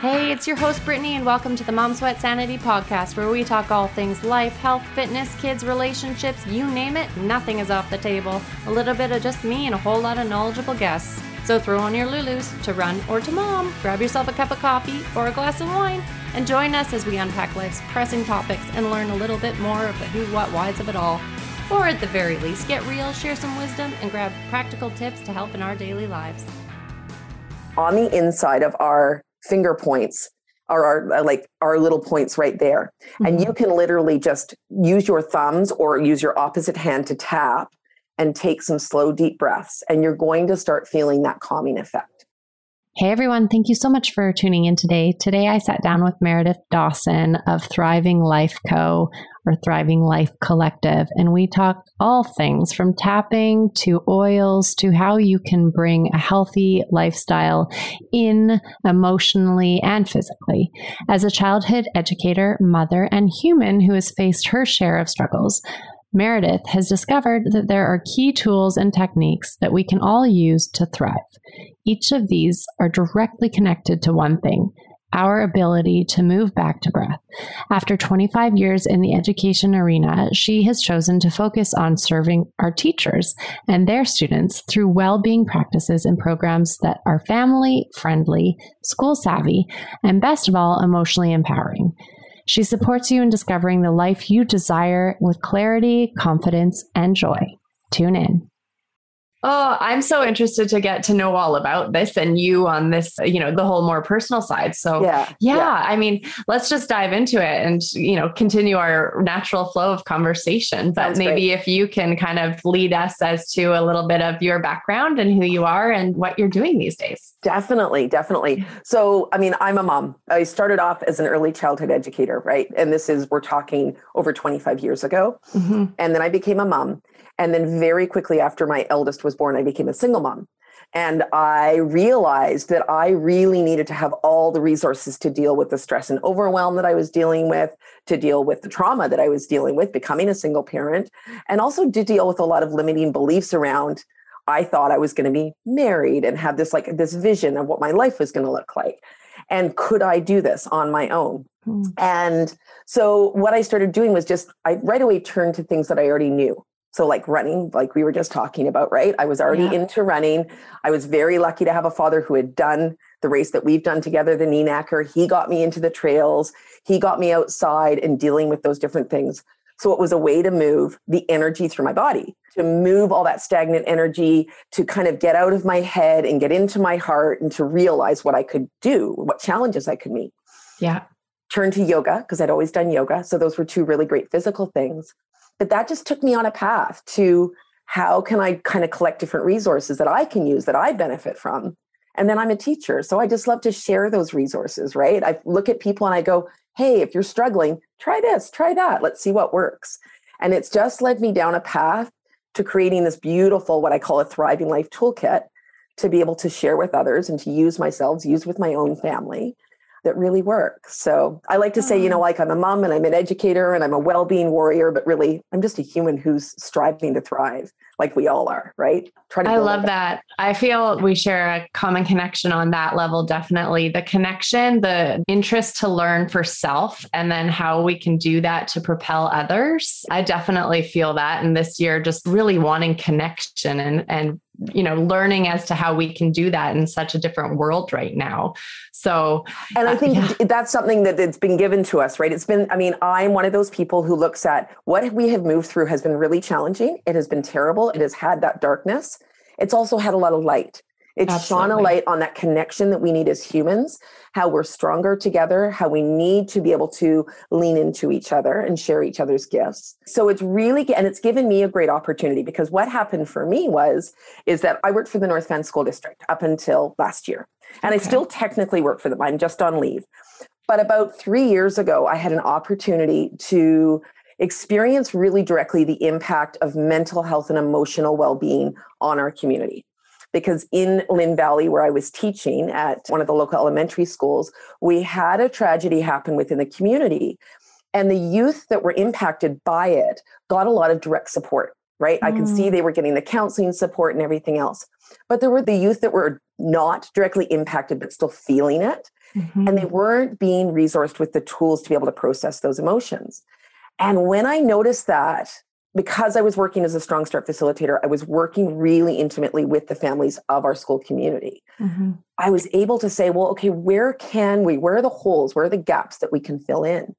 Hey, it's your host, Brittany, and welcome to the Mom Sweat Sanity podcast, where we talk all things life, health, fitness, kids, relationships you name it, nothing is off the table. A little bit of just me and a whole lot of knowledgeable guests. So throw on your Lulus to run or to mom, grab yourself a cup of coffee or a glass of wine, and join us as we unpack life's pressing topics and learn a little bit more of the who, what, whys of it all. Or at the very least, get real, share some wisdom, and grab practical tips to help in our daily lives. On the inside of our finger points are our uh, like our little points right there. Mm-hmm. And you can literally just use your thumbs or use your opposite hand to tap and take some slow, deep breaths. And you're going to start feeling that calming effect. Hey everyone, thank you so much for tuning in today. Today I sat down with Meredith Dawson of Thriving Life Co. or Thriving Life Collective, and we talked all things from tapping to oils to how you can bring a healthy lifestyle in emotionally and physically. As a childhood educator, mother, and human who has faced her share of struggles, Meredith has discovered that there are key tools and techniques that we can all use to thrive. Each of these are directly connected to one thing our ability to move back to breath. After 25 years in the education arena, she has chosen to focus on serving our teachers and their students through well being practices and programs that are family friendly, school savvy, and best of all, emotionally empowering. She supports you in discovering the life you desire with clarity, confidence, and joy. Tune in. Oh, I'm so interested to get to know all about this and you on this, you know, the whole more personal side. So, yeah, yeah, yeah, I mean, let's just dive into it and, you know, continue our natural flow of conversation. But Sounds maybe great. if you can kind of lead us as to a little bit of your background and who you are and what you're doing these days. Definitely, definitely. So, I mean, I'm a mom. I started off as an early childhood educator, right? And this is, we're talking over 25 years ago. Mm-hmm. And then I became a mom. And then very quickly after my eldest was born, I became a single mom. And I realized that I really needed to have all the resources to deal with the stress and overwhelm that I was dealing with, to deal with the trauma that I was dealing with, becoming a single parent, and also to deal with a lot of limiting beliefs around. I thought I was going to be married and have this like this vision of what my life was going to look like. And could I do this on my own? Hmm. And so what I started doing was just I right away turned to things that I already knew. So, like running, like we were just talking about, right? I was already yeah. into running. I was very lucky to have a father who had done the race that we've done together, the Knee Knacker. He got me into the trails, he got me outside and dealing with those different things. So, it was a way to move the energy through my body, to move all that stagnant energy, to kind of get out of my head and get into my heart and to realize what I could do, what challenges I could meet. Yeah. Turn to yoga because I'd always done yoga. So, those were two really great physical things. But that just took me on a path to how can I kind of collect different resources that I can use that I benefit from. And then I'm a teacher. So I just love to share those resources, right? I look at people and I go, hey, if you're struggling, try this, try that. Let's see what works. And it's just led me down a path to creating this beautiful, what I call a thriving life toolkit to be able to share with others and to use myself, use with my own family that really work. So I like to say, you know, mm. like I'm a mom and I'm an educator and I'm a well-being warrior, but really I'm just a human who's striving to thrive like we all are, right? Try to I love that. I feel we share a common connection on that level definitely. The connection, the interest to learn for self and then how we can do that to propel others. I definitely feel that and this year just really wanting connection and and you know learning as to how we can do that in such a different world right now. So and i uh, think uh, yeah. that's something that it's been given to us right? It's been i mean i'm one of those people who looks at what we have moved through has been really challenging. It has been terrible. It has had that darkness. It's also had a lot of light it's Absolutely. shone a light on that connection that we need as humans, how we're stronger together, how we need to be able to lean into each other and share each other's gifts. So it's really, and it's given me a great opportunity because what happened for me was, is that I worked for the North Van School District up until last year. And okay. I still technically work for them. I'm just on leave. But about three years ago, I had an opportunity to experience really directly the impact of mental health and emotional well being on our community because in Lynn Valley, where I was teaching at one of the local elementary schools, we had a tragedy happen within the community. And the youth that were impacted by it got a lot of direct support right? Mm. I could see mm. they were getting the counseling support and everything else. But there were the youth that were not directly impacted, but still feeling it. Mm-hmm. And they weren't being resourced with the tools to be able to process those emotions. And when I noticed that, because I was working as a Strong Start facilitator, I was working really intimately with the families of our school community. Mm-hmm. I was able to say, well, okay, where can we, where are the holes, where are the gaps that we can fill in?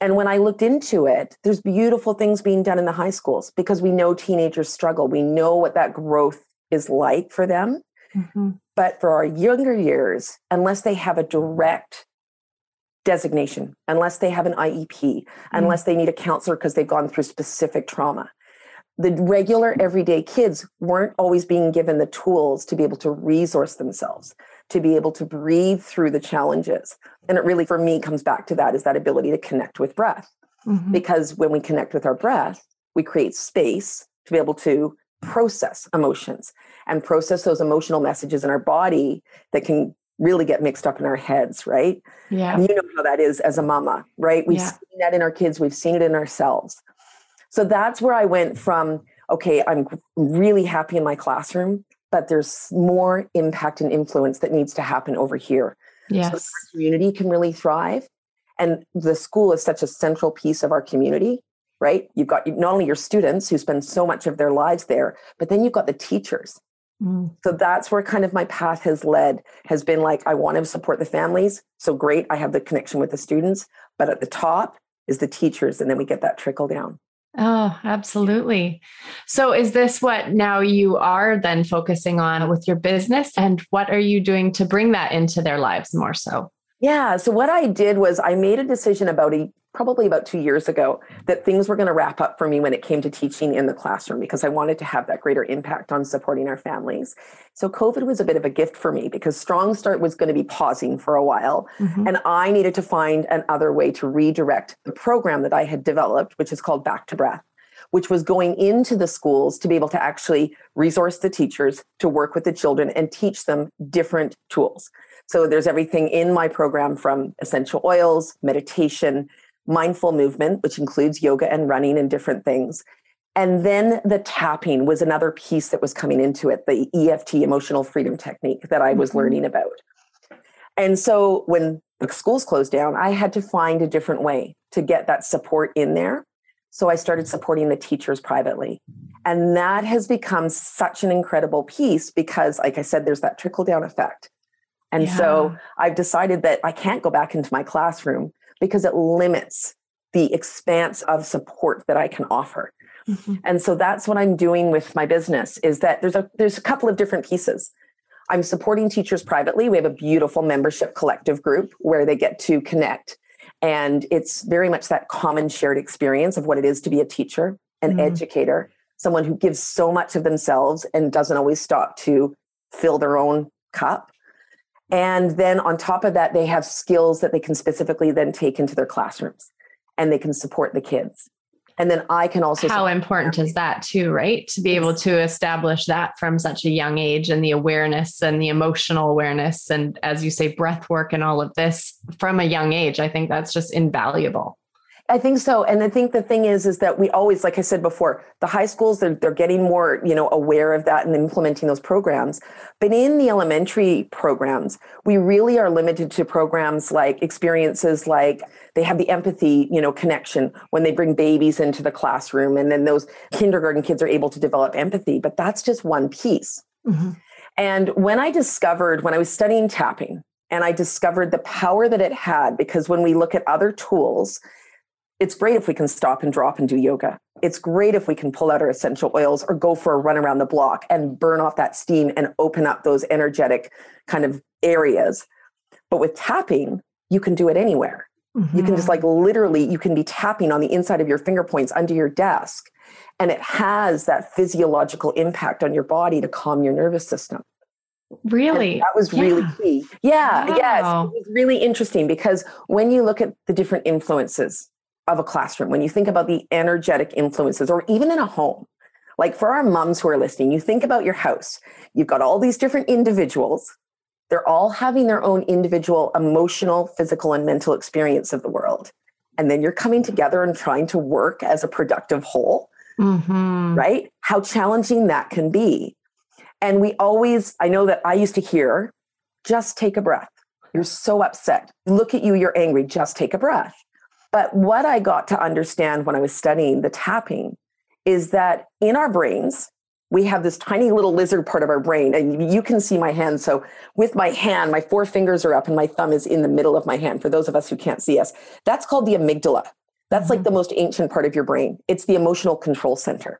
And when I looked into it, there's beautiful things being done in the high schools because we know teenagers struggle. We know what that growth is like for them. Mm-hmm. But for our younger years, unless they have a direct designation, unless they have an IEP, mm-hmm. unless they need a counselor because they've gone through specific trauma, the regular everyday kids weren't always being given the tools to be able to resource themselves to be able to breathe through the challenges and it really for me comes back to that is that ability to connect with breath mm-hmm. because when we connect with our breath we create space to be able to process emotions and process those emotional messages in our body that can really get mixed up in our heads right yeah you know how that is as a mama right we've yeah. seen that in our kids we've seen it in ourselves so that's where I went from, okay, I'm really happy in my classroom, but there's more impact and influence that needs to happen over here. Yes. So the community can really thrive. And the school is such a central piece of our community, right? You've got not only your students who spend so much of their lives there, but then you've got the teachers. Mm. So that's where kind of my path has led, has been like, I want to support the families. So great, I have the connection with the students. But at the top is the teachers, and then we get that trickle down. Oh, absolutely. So, is this what now you are then focusing on with your business? And what are you doing to bring that into their lives more so? Yeah. So, what I did was I made a decision about a probably about two years ago that things were going to wrap up for me when it came to teaching in the classroom because I wanted to have that greater impact on supporting our families. So COVID was a bit of a gift for me because Strong Start was going to be pausing for a while. Mm-hmm. And I needed to find another way to redirect the program that I had developed, which is called Back to Breath which was going into the schools to be able to actually resource the teachers to work with the children and teach them different tools. So there's everything in my program from essential oils, meditation, mindful movement, which includes yoga and running and different things. And then the tapping was another piece that was coming into it, the EFT, emotional freedom technique that I was mm-hmm. learning about. And so when the schools closed down, I had to find a different way to get that support in there. So I started supporting the teachers privately. And that has become such an incredible piece because, like I said, there's that trickle down effect. And yeah. so I've decided that I can't go back into my classroom because it limits the expanse of support that I can offer. Mm-hmm. And so that's what I'm doing with my business is that there's a there's a couple of different pieces. I'm supporting teachers privately. We have a beautiful membership collective group where they get to connect and it's very much that common shared experience of what it is to be a teacher, an mm-hmm. educator, someone who gives so much of themselves and doesn't always stop to fill their own cup. And then on top of that, they have skills that they can specifically then take into their classrooms and they can support the kids. And then I can also. How important is that, too, right? To be able to establish that from such a young age and the awareness and the emotional awareness. And as you say, breath work and all of this from a young age. I think that's just invaluable. I think so. And I think the thing is, is that we always, like I said before, the high schools, they're, they're getting more, you know, aware of that and implementing those programs. But in the elementary programs, we really are limited to programs like experiences like they have the empathy, you know, connection when they bring babies into the classroom. And then those kindergarten kids are able to develop empathy. But that's just one piece. Mm-hmm. And when I discovered, when I was studying tapping, and I discovered the power that it had, because when we look at other tools, it's great if we can stop and drop and do yoga. It's great if we can pull out our essential oils or go for a run around the block and burn off that steam and open up those energetic kind of areas. But with tapping, you can do it anywhere. Mm-hmm. You can just like mm-hmm. literally, you can be tapping on the inside of your finger points under your desk. And it has that physiological impact on your body to calm your nervous system. Really? And that was yeah. really key. Yeah, wow. yeah. It was really interesting because when you look at the different influences of a classroom, when you think about the energetic influences, or even in a home, like for our moms who are listening, you think about your house, you've got all these different individuals. They're all having their own individual emotional, physical, and mental experience of the world. And then you're coming together and trying to work as a productive whole. mm-hmm. right? How challenging that can be. And we always, I know that I used to hear, just take a breath. You're so upset. Look at you, you're angry, just take a breath. But what I got to understand when I was studying the tapping is that in our brains, we have this tiny little lizard part of our brain and you can see my hand. So with my hand my four fingers are up and my thumb is in the middle of my hand for those of us who can't see us. That's called the amygdala. That's mm-hmm. like the most ancient part of your brain. It's the emotional control center.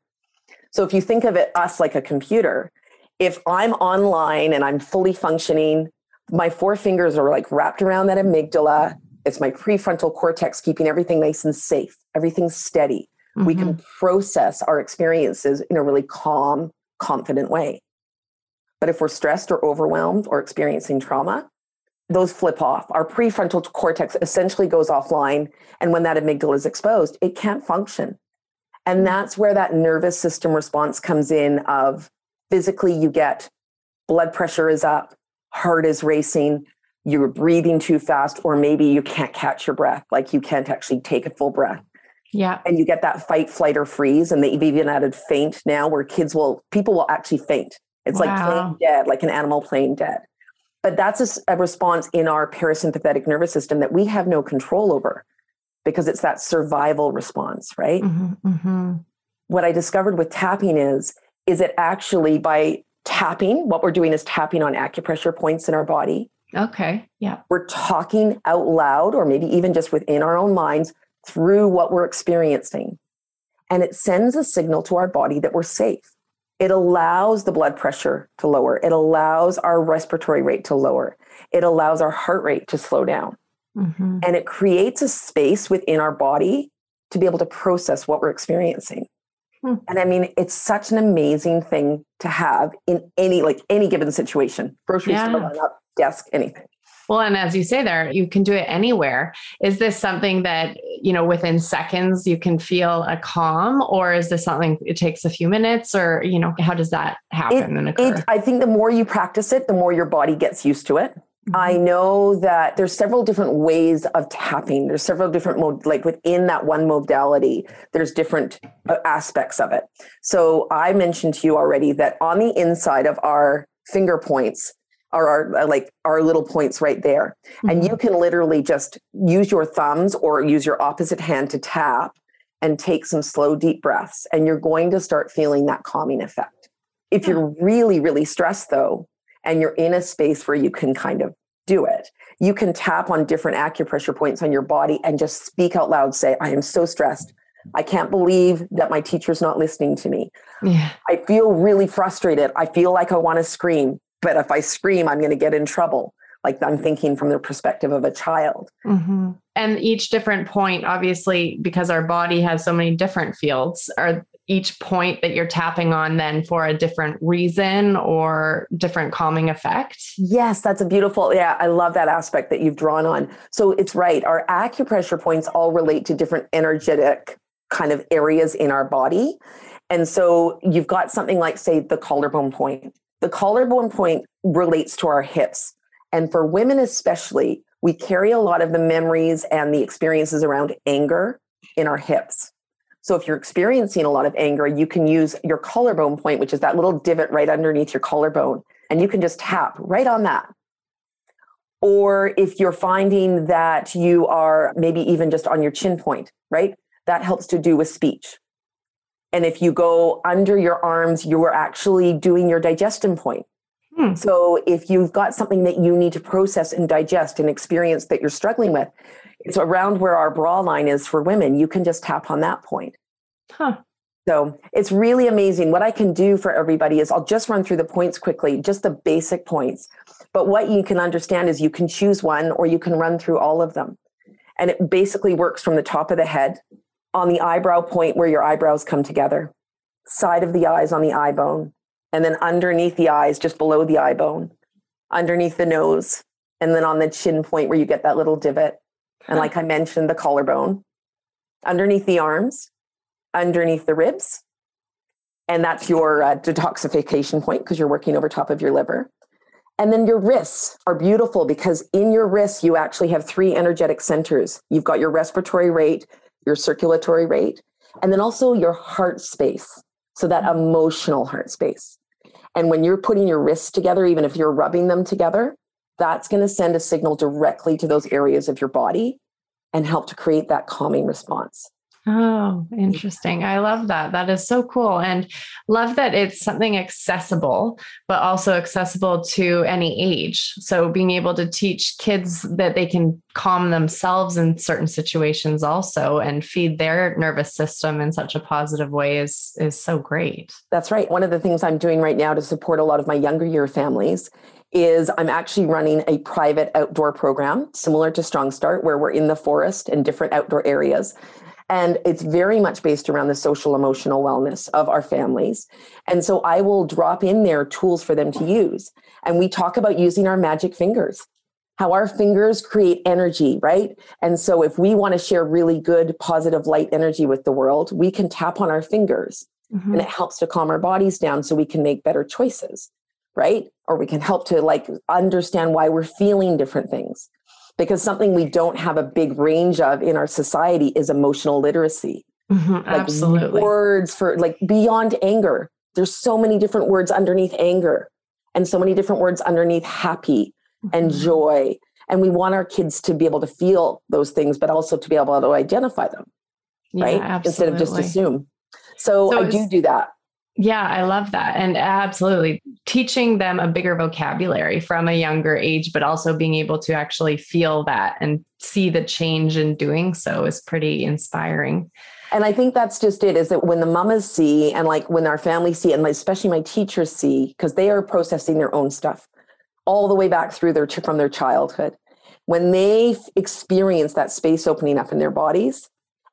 So if you think of it us like a computer if i'm online and i'm fully functioning my four fingers are like wrapped around that amygdala it's my prefrontal cortex keeping everything nice and safe everything's steady Mm-hmm. We can mm-hmm. process our experiences in a really calm, confident way. But if we're stressed or overwhelmed or experiencing trauma, those flip off. Our prefrontal cortex essentially goes offline. And when that amygdala is exposed, it can't function. And mm-hmm. that's where that nervous system response comes in of physically you get blood pressure is up, heart is racing, you're breathing too fast, or maybe you can't catch your breath, like you can't actually take a full breath. Yeah. And you get that fight, flight, or freeze. And they've even added faint now where kids will, people will actually faint. It's wow. like playing dead, like an animal playing dead. But that's a, a, response in our parasympathetic nervous system that we have no control over because it's that survival response, right? Mm-hmm, mm-hmm. What I discovered with tapping is, is it actually by tapping, what we're doing is tapping on acupressure points in our body. Okay. Yeah. We're talking out loud, or maybe even just within our own minds, through what we're experiencing. And it sends a signal to our body that we're safe. It allows the blood pressure to lower. It allows our respiratory rate to lower. It allows our heart rate to slow down. Mm-hmm. And it creates a space within our body to be able to process what we're experiencing. Hmm. And I mean, it's such an amazing thing to have in any like any given situation. Grocery yeah. store, up, desk, anything. Well, and as you say there, you can do it anywhere. Is this something that, you know, within seconds you can feel a calm, or is this something it takes a few minutes, or, you know, how does that happen it, and occur? It, I think the more you practice it, the more your body gets used to it. Mm-hmm. I know that there's several different ways of tapping. There's several different mode, like within that one modality, there's different uh, aspects of it. So I mentioned to you already that on the inside of our finger points, are our uh, like our little points right there mm-hmm. and you mm-hmm. can literally just use your thumbs or use your opposite hand to tap and take some slow deep breaths and you're going to start feeling that calming effect if you're really really stressed though and you're in a space where you can kind of do it you can tap on different acupressure points on your body and just speak out loud say i am so stressed I can't believe that my teacher's not listening to me. Yeah. I feel really frustrated. I feel like I want to scream but if I scream, I'm going to get in trouble. Like I'm thinking from the perspective of a child. Mm-hmm. And each different point, obviously, because our body has so many different fields, are each point that you're tapping on then for a different reason or different calming effect? Yes, that's a beautiful, yeah, I love that aspect that you've drawn on. So it's right. Our acupressure points all relate to different energetic kind of areas in our body. And so you've got something like, say, the collarbone point. The collarbone point relates to our hips. And for women, especially, we carry a lot of the memories and the experiences around anger in our hips. So if you're experiencing a lot of anger, you can use your collarbone point, which is that little divot right underneath your collarbone, and you can just tap right on that. Or if you're finding that you are maybe even just on your chin point, right? That helps to do with speech. And if you go under your arms, you are actually doing your digestion point. Hmm. So if you've got something that you need to process and digest and experience that you're struggling with, it's around where our bra line is for women. You can just tap on that point. Huh. So it's really amazing. What I can do for everybody is I'll just run through the points quickly, just the basic points. But what you can understand is you can choose one or you can run through all of them. And it basically works from the top of the head on the eyebrow point where your eyebrows come together, side of the eyes on the eye bone, and then underneath the eyes, just below the eye bone, underneath the nose, and then on the chin point where you get that little divot. And like I mentioned, the collarbone, underneath the arms, underneath the ribs. And that's your uh, detoxification point because you're working over top of your liver. And then your wrists are beautiful because in your wrists, you actually have three energetic centers. You've got your respiratory rate, your circulatory rate, And then also your heart space. So that mm-hmm. emotional heart space. And when you're putting your wrists together, even if you're rubbing them together, that's going to send a signal directly to those areas of your body and help to create that calming response. Oh, interesting. I love that. That is so cool. And love that it's something accessible, but also accessible to any age. So being able to teach kids that they can calm themselves in certain situations also and feed their nervous system in such a positive way is is so great. That's right. One of the things I'm doing right now to support a lot of my younger year families is I'm actually running a private outdoor program similar to Strong Start where we're in the forest and different outdoor areas and it's very much based around the social emotional wellness of our families. And so I will drop in there tools for them to use. And we talk about using our magic fingers, how our fingers create energy, right? And so if we want to share really good, positive light energy with the world, we can tap on our fingers mm-hmm. and it helps to calm our bodies down so we can make better choices, right? Or we can help to like understand why we're feeling different things because something we don't have a big range of in our society is emotional literacy. Mm-hmm, like absolutely. Words for like beyond anger. There's so many different words underneath anger and so many different words underneath happy mm-hmm. and joy. And we want our kids to be able to feel those things, but also to be able to identify them, yeah, right? Absolutely. Instead of just assume. So, so I do do that. Yeah, I love that. And absolutely teaching them a bigger vocabulary from a younger age, but also being able to actually feel that and see the change in doing so is pretty inspiring. And I think that's just it is that when the mamas see and like when our families see, and especially my teachers see, because they are processing their own stuff all the way back through their from their childhood. When they experience that space opening up in their bodies,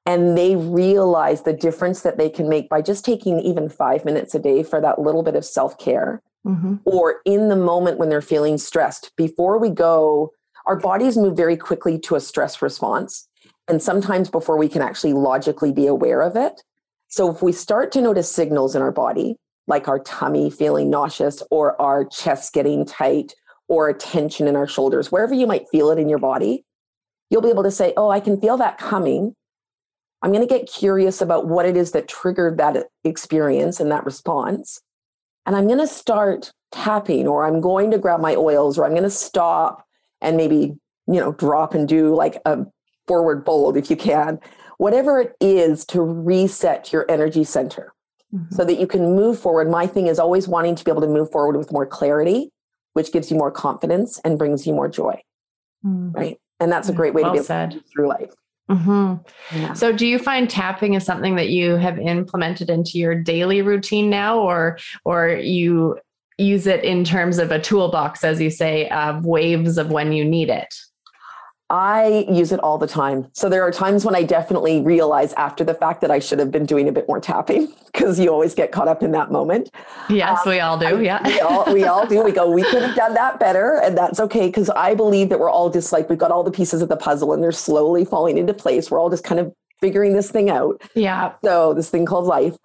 and they realize the difference that they can make by just taking even five minutes a day for that little bit of self care mm-hmm. or in the moment when they're feeling stressed. Before we go our bodies move very quickly to a stress response and sometimes before we can actually logically be aware of it. So if we start to notice signals in our body like our tummy feeling nauseous or our chest getting tight or a tension in our shoulders wherever you might feel it in your body you'll be able to say oh i can feel that coming I'm going to get curious about what it is that triggered that experience and that response. And I'm going to start tapping, or I'm going to grab my oils, or I'm going to stop and maybe, you know, drop and do like a forward fold if you can, whatever it is to reset your energy center mm-hmm. so that you can move forward. My thing is always wanting to be able to move forward with more clarity, which gives you more confidence and brings you more joy. Mm-hmm. Right. And that's a great way well to be able to through life. Mm-hmm. Yeah. So, do you find tapping is something that you have implemented into your daily routine now, or or you use it in terms of a toolbox, as you say, of waves of when you need it? I use it all the time. So there are times when I definitely realize after the fact that I should have been doing a bit more tapping because you always get caught up in that moment. Yes, um, we all do. I, yeah. we, all, we all do. We go, we could have done that better. And that's okay because I believe that we're all just like, we've got all the pieces of the puzzle and they're slowly falling into place. We're all just kind of figuring this thing out. Yeah. So this thing called life.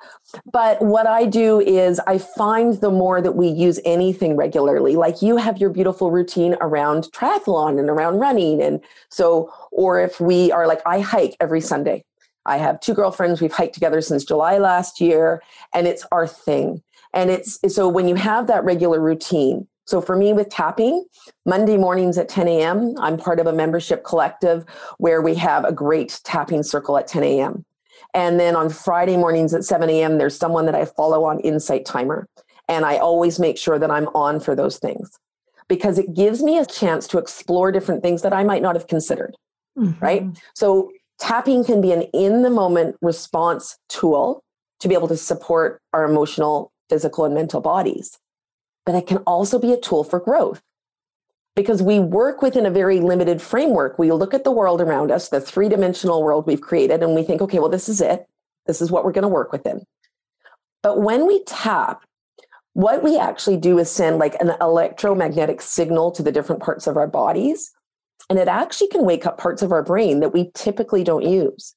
But what I do is I find the more that we use anything regularly, like you have your beautiful routine around triathlon and around running. And so, or if we are like, I hike every Sunday. I have two girlfriends. We've hiked together since July last year, and it's our thing. And it's so when you have that regular routine, so for me with tapping, Monday mornings at 10 a.m., I'm part of a membership collective where we have a great tapping circle at 10 a.m. And then on Friday mornings at 7 a.m., there's someone that I follow on Insight Timer. And I always make sure that I'm on for those things because it gives me a chance to explore different things that I might not have considered. Mm-hmm. Right. So tapping can be an in the moment response tool to be able to support our emotional, physical, and mental bodies but it can also be a tool for growth because we work within a very limited framework. We look at the world around us, the three dimensional world we've created, and we think, okay, well, this is it. This is what we're going to work within. But when we tap, what we actually do is send like an electromagnetic signal to the different parts of our bodies. And it actually can wake up parts of our brain that we typically don't use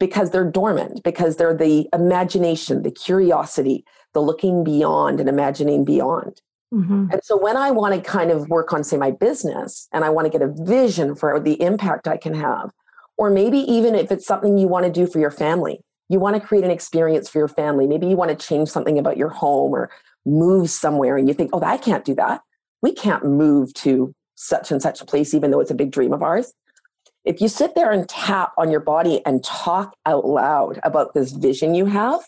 because they're dormant, because they're the imagination, the curiosity, the looking beyond and imagining beyond. Mm-hmm. And so when I want to kind of work on, say, my business and I want to get a vision for the impact I can have, or maybe even if it's something you want to do for your family, you want to create an experience for your family. Maybe you want to change something about your home or move somewhere and you think, oh, I can't do that. We can't move to such and such a place, even though it's a big dream of ours. If you sit there and tap on your body and talk out loud about this vision you have,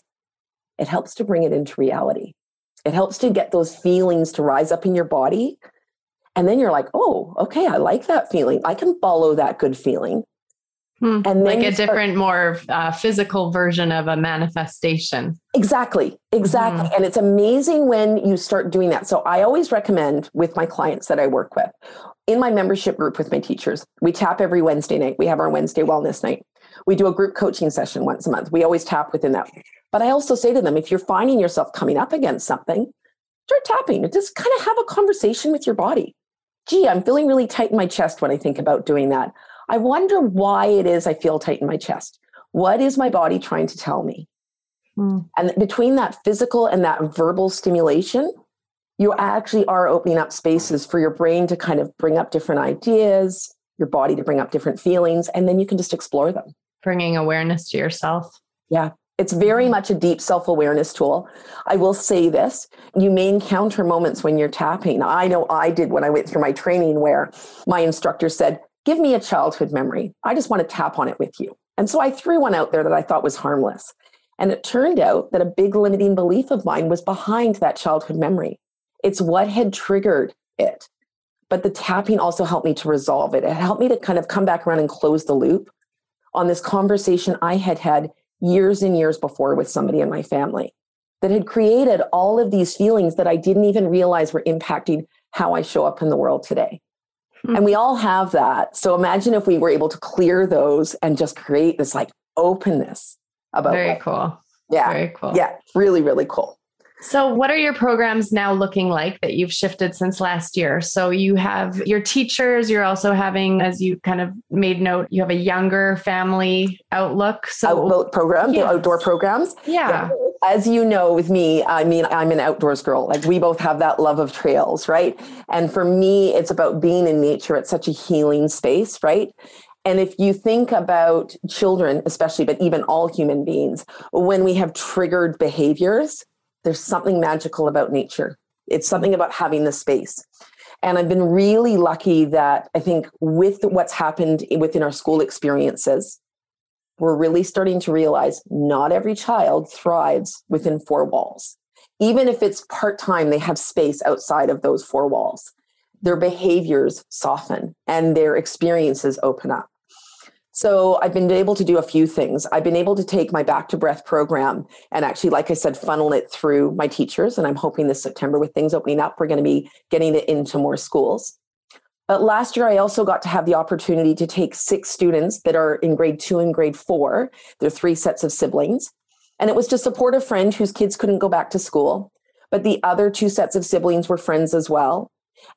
it helps to bring it into reality. It helps to get those feelings to rise up in your body. And then you're like, oh, okay, I like that feeling. I can follow that good feeling. Hmm. And like a start, different, more uh, physical version of a manifestation. Exactly, exactly. Mm-hmm. And it's amazing when you start doing that. So I always recommend with my clients that I work with, in my membership group with my teachers, we tap every Wednesday night. We have our Wednesday wellness night. We do a group coaching session once a month. We always tap within that. But I also say to them, if you're finding yourself coming up against something, start tapping. Just kind of have a conversation with your body. Gee, I'm feeling really tight in my chest when I think about doing that. I wonder why it is I feel tight in my chest. What is my body trying to tell me? Hmm. And between that physical and that verbal stimulation, you actually are opening up spaces for your brain to kind of bring up different ideas, your body to bring up different feelings, and then you can just explore them. Bringing awareness to yourself. Yeah. It's very mm-hmm. much a deep self awareness tool. I will say this you may encounter moments when you're tapping. I know I did when I went through my training where my instructor said, Give me a childhood memory. I just want to tap on it with you. And so I threw one out there that I thought was harmless. And it turned out that a big limiting belief of mine was behind that childhood memory. It's what had triggered it. But the tapping also helped me to resolve it. It helped me to kind of come back around and close the loop on this conversation I had had years and years before with somebody in my family that had created all of these feelings that I didn't even realize were impacting how I show up in the world today. Mm-hmm. And we all have that. So imagine if we were able to clear those and just create this like openness about Very cool. Yeah. Very cool. Yeah. Really, really cool. So, what are your programs now looking like that you've shifted since last year? So, you have your teachers, you're also having, as you kind of made note, you have a younger family outlook. So, outlook program, yes. the outdoor programs. Yeah. As you know, with me, I mean, I'm an outdoors girl. Like, we both have that love of trails, right? And for me, it's about being in nature. It's such a healing space, right? And if you think about children, especially, but even all human beings, when we have triggered behaviors, there's something magical about nature. It's something about having the space. And I've been really lucky that I think with what's happened within our school experiences, we're really starting to realize not every child thrives within four walls. Even if it's part time, they have space outside of those four walls. Their behaviors soften and their experiences open up. So I've been able to do a few things. I've been able to take my back to breath program and actually, like I said, funnel it through my teachers. And I'm hoping this September, with things opening up, we're going to be getting it into more schools. But last year, I also got to have the opportunity to take six students that are in grade two and grade four. They're three sets of siblings. And it was to support a friend whose kids couldn't go back to school. But the other two sets of siblings were friends as well.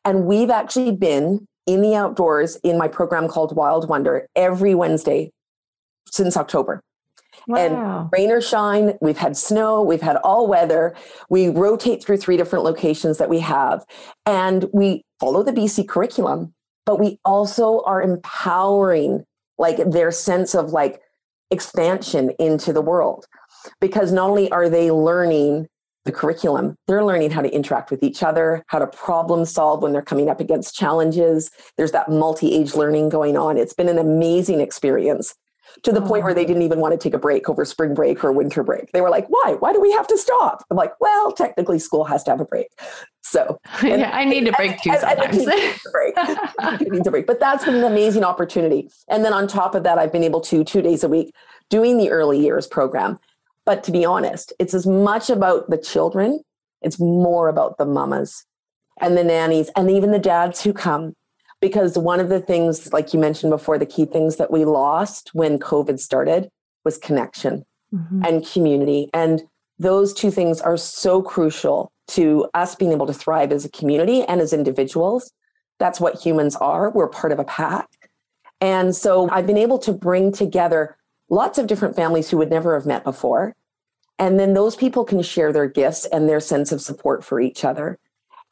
And we've actually been in the outdoors in my program called Wild Wonder every Wednesday since October. Wow. And rain or shine, we've had snow, we've had all weather. We rotate through three different locations that we have, and we follow the BC curriculum, but we also are empowering like their sense of like expansion into the world because not only are they learning the curriculum, they're learning how to interact with each other, how to problem solve when they're coming up against challenges. There's that multi age learning going on. It's been an amazing experience to the oh. point where they didn't even want to take a break over spring break or winter break. They were like, why? Why do we have to stop? I'm like, well, technically school has to have a break. So and, yeah, I need a break too sometimes. I need a break. But that's been an amazing opportunity. And then on top of that, I've been able to two days a week doing the early years program. But to be honest, it's as much about the children, it's more about the mamas and the nannies and even the dads who come. Because one of the things, like you mentioned before, the key things that we lost when COVID started was connection mm-hmm. and community. And those two things are so crucial to us being able to thrive as a community and as individuals. That's what humans are. We're part of a pack. And so I've been able to bring together lots of different families who would never have met before. And then those people can share their gifts and their sense of support for each other.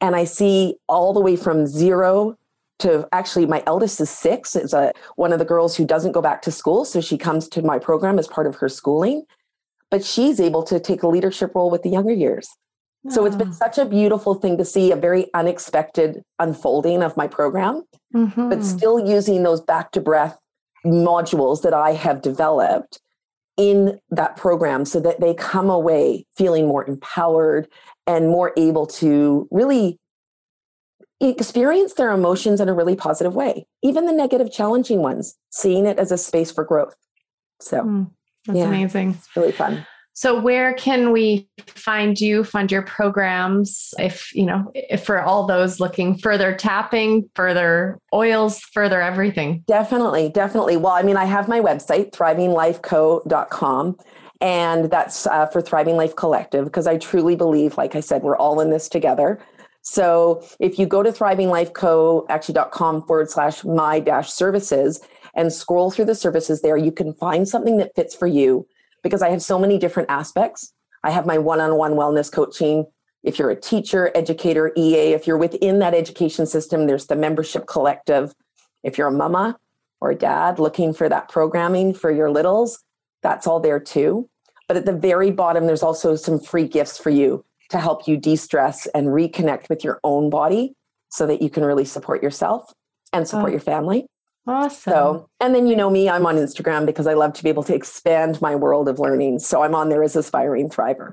And I see all the way from zero to actually my eldest is six. Is a one of the girls who doesn't go back to school. So she comes to my program as part of her schooling. but she's able to take a leadership role with the younger years. So it's been such a beautiful thing to see a very unexpected unfolding of my program, mm-hmm. but still using those back to breath modules that I have developed in that program so that they come away feeling more empowered and more able to really experience their emotions in a really positive way, even the negative, challenging ones, seeing it as a space for growth. So, mm, that's yeah, amazing. It's really fun. So where can we find you, fund your programs if, you know, if for all those looking further tapping, further oils, further everything? Definitely, definitely. Well, I mean, I have my website, thrivinglifeco.com. And that's uh, for Thriving Life Collective because I truly believe, like I said, we're all in this together. So if you go to thrivinglifeco actually.com forward slash my dash services and scroll through the services there, you can find something that fits for you because I have so many different aspects. I have my one on one wellness coaching. If you're a teacher, educator, EA, if you're within that education system, there's the membership collective. If you're a mama or a dad looking for that programming for your littles, that's all there too. But at the very bottom, there's also some free gifts for you to help you de stress and reconnect with your own body so that you can really support yourself and support oh. your family. Awesome. So, and then you know me, I'm on Instagram because I love to be able to expand my world of learning. So I'm on there as Aspiring Thriver.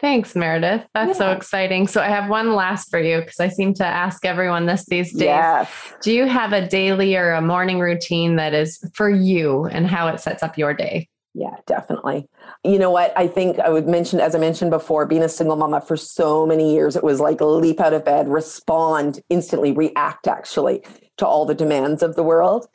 Thanks, Meredith. That's yeah. so exciting. So I have one last for you because I seem to ask everyone this these days. Yes. Do you have a daily or a morning routine that is for you and how it sets up your day? Yeah, definitely. You know what? I think I would mention, as I mentioned before, being a single mama for so many years, it was like leap out of bed, respond instantly, react actually to all the demands of the world.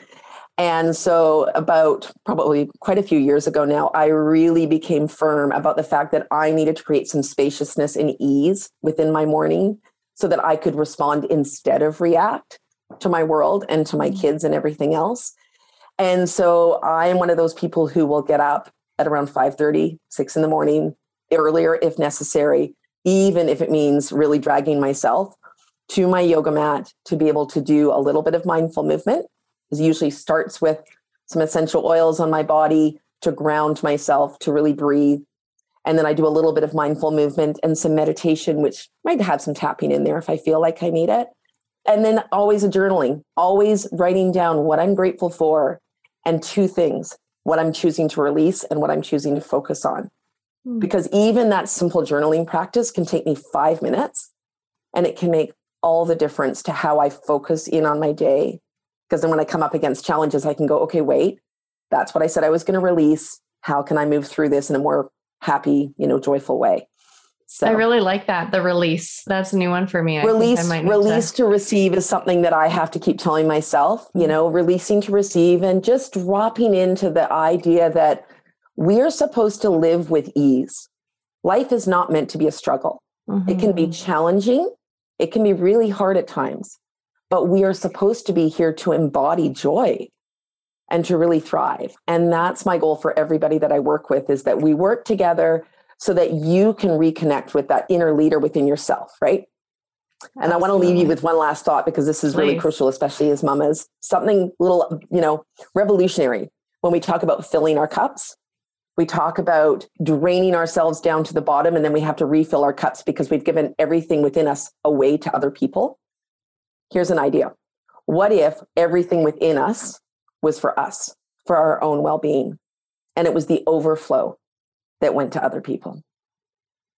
And so, about probably quite a few years ago now, I really became firm about the fact that I needed to create some spaciousness and ease within my morning so that I could respond instead of react to my world and to my mm. kids and everything else. And so I am one of those people who will get up at around 5 30, 6 in the morning, earlier if necessary, even if it means really dragging myself to my yoga mat to be able to do a little bit of mindful movement. It usually starts with some essential oils on my body to ground myself, to really breathe. And then I do a little bit of mindful movement and some meditation, which might have some tapping in there if I feel like I need it. And then always a journaling, always writing down what I'm grateful for and two things what I'm choosing to release and what I'm choosing to focus on. Mm. Because even that simple journaling practice can take me five minutes and it can make all the difference to how I focus in on my day. Because then when I come up against challenges, I can go, okay, wait, that's what I said I was going to release. How can I move through this in a more happy, you know, joyful way? So I really like that. The release. That's a new one for me. I release, release to... to receive is something that I have to keep telling myself, you know, releasing to receive and just dropping into the idea that we are supposed to live with ease. Life is not meant to be a struggle. Mm-hmm. It can be mm-hmm. challenging. It can be really hard at times, but we are supposed to be here to embody joy and to really thrive. And that's my goal for everybody that I work with is that we work together so that you can reconnect with that inner leader within yourself, right? And Absolutely. I want to leave you with one last thought because this is Please. really crucial, especially as mamas. Something little, you know, revolutionary when we talk about filling our cups. We talk about draining ourselves down to the bottom and then we have to refill our cups because we've given everything within us away to other people. Here's an idea. What if everything within us was for us, for our own well being, and it was the overflow that went to other people.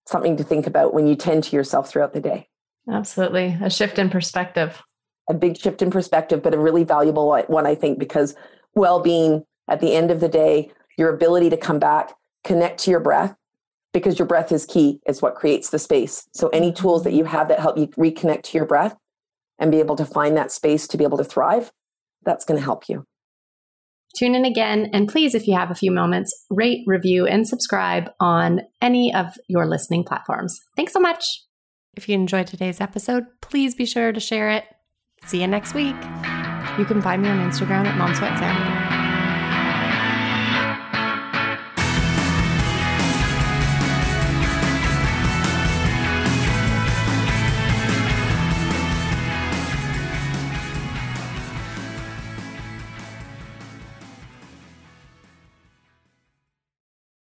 Something to think about when you tend to yourself throughout the day. Absolutely. A shift in perspective. A big shift in perspective, but a really valuable one, I think, because well being at the end of the day, your ability to come back, connect to your breath, because your breath is key, is what creates the space. So, any mm-hmm. tools that you have that help you reconnect to your breath and be able to find that space to be able to thrive, that's going to help you. Tune in again, and please, if you have a few moments, rate, review, and subscribe on any of your listening platforms. Thanks so much. If you enjoyed today's episode, please be sure to share it. See you next week. You can find me on Instagram at MomSweatSam.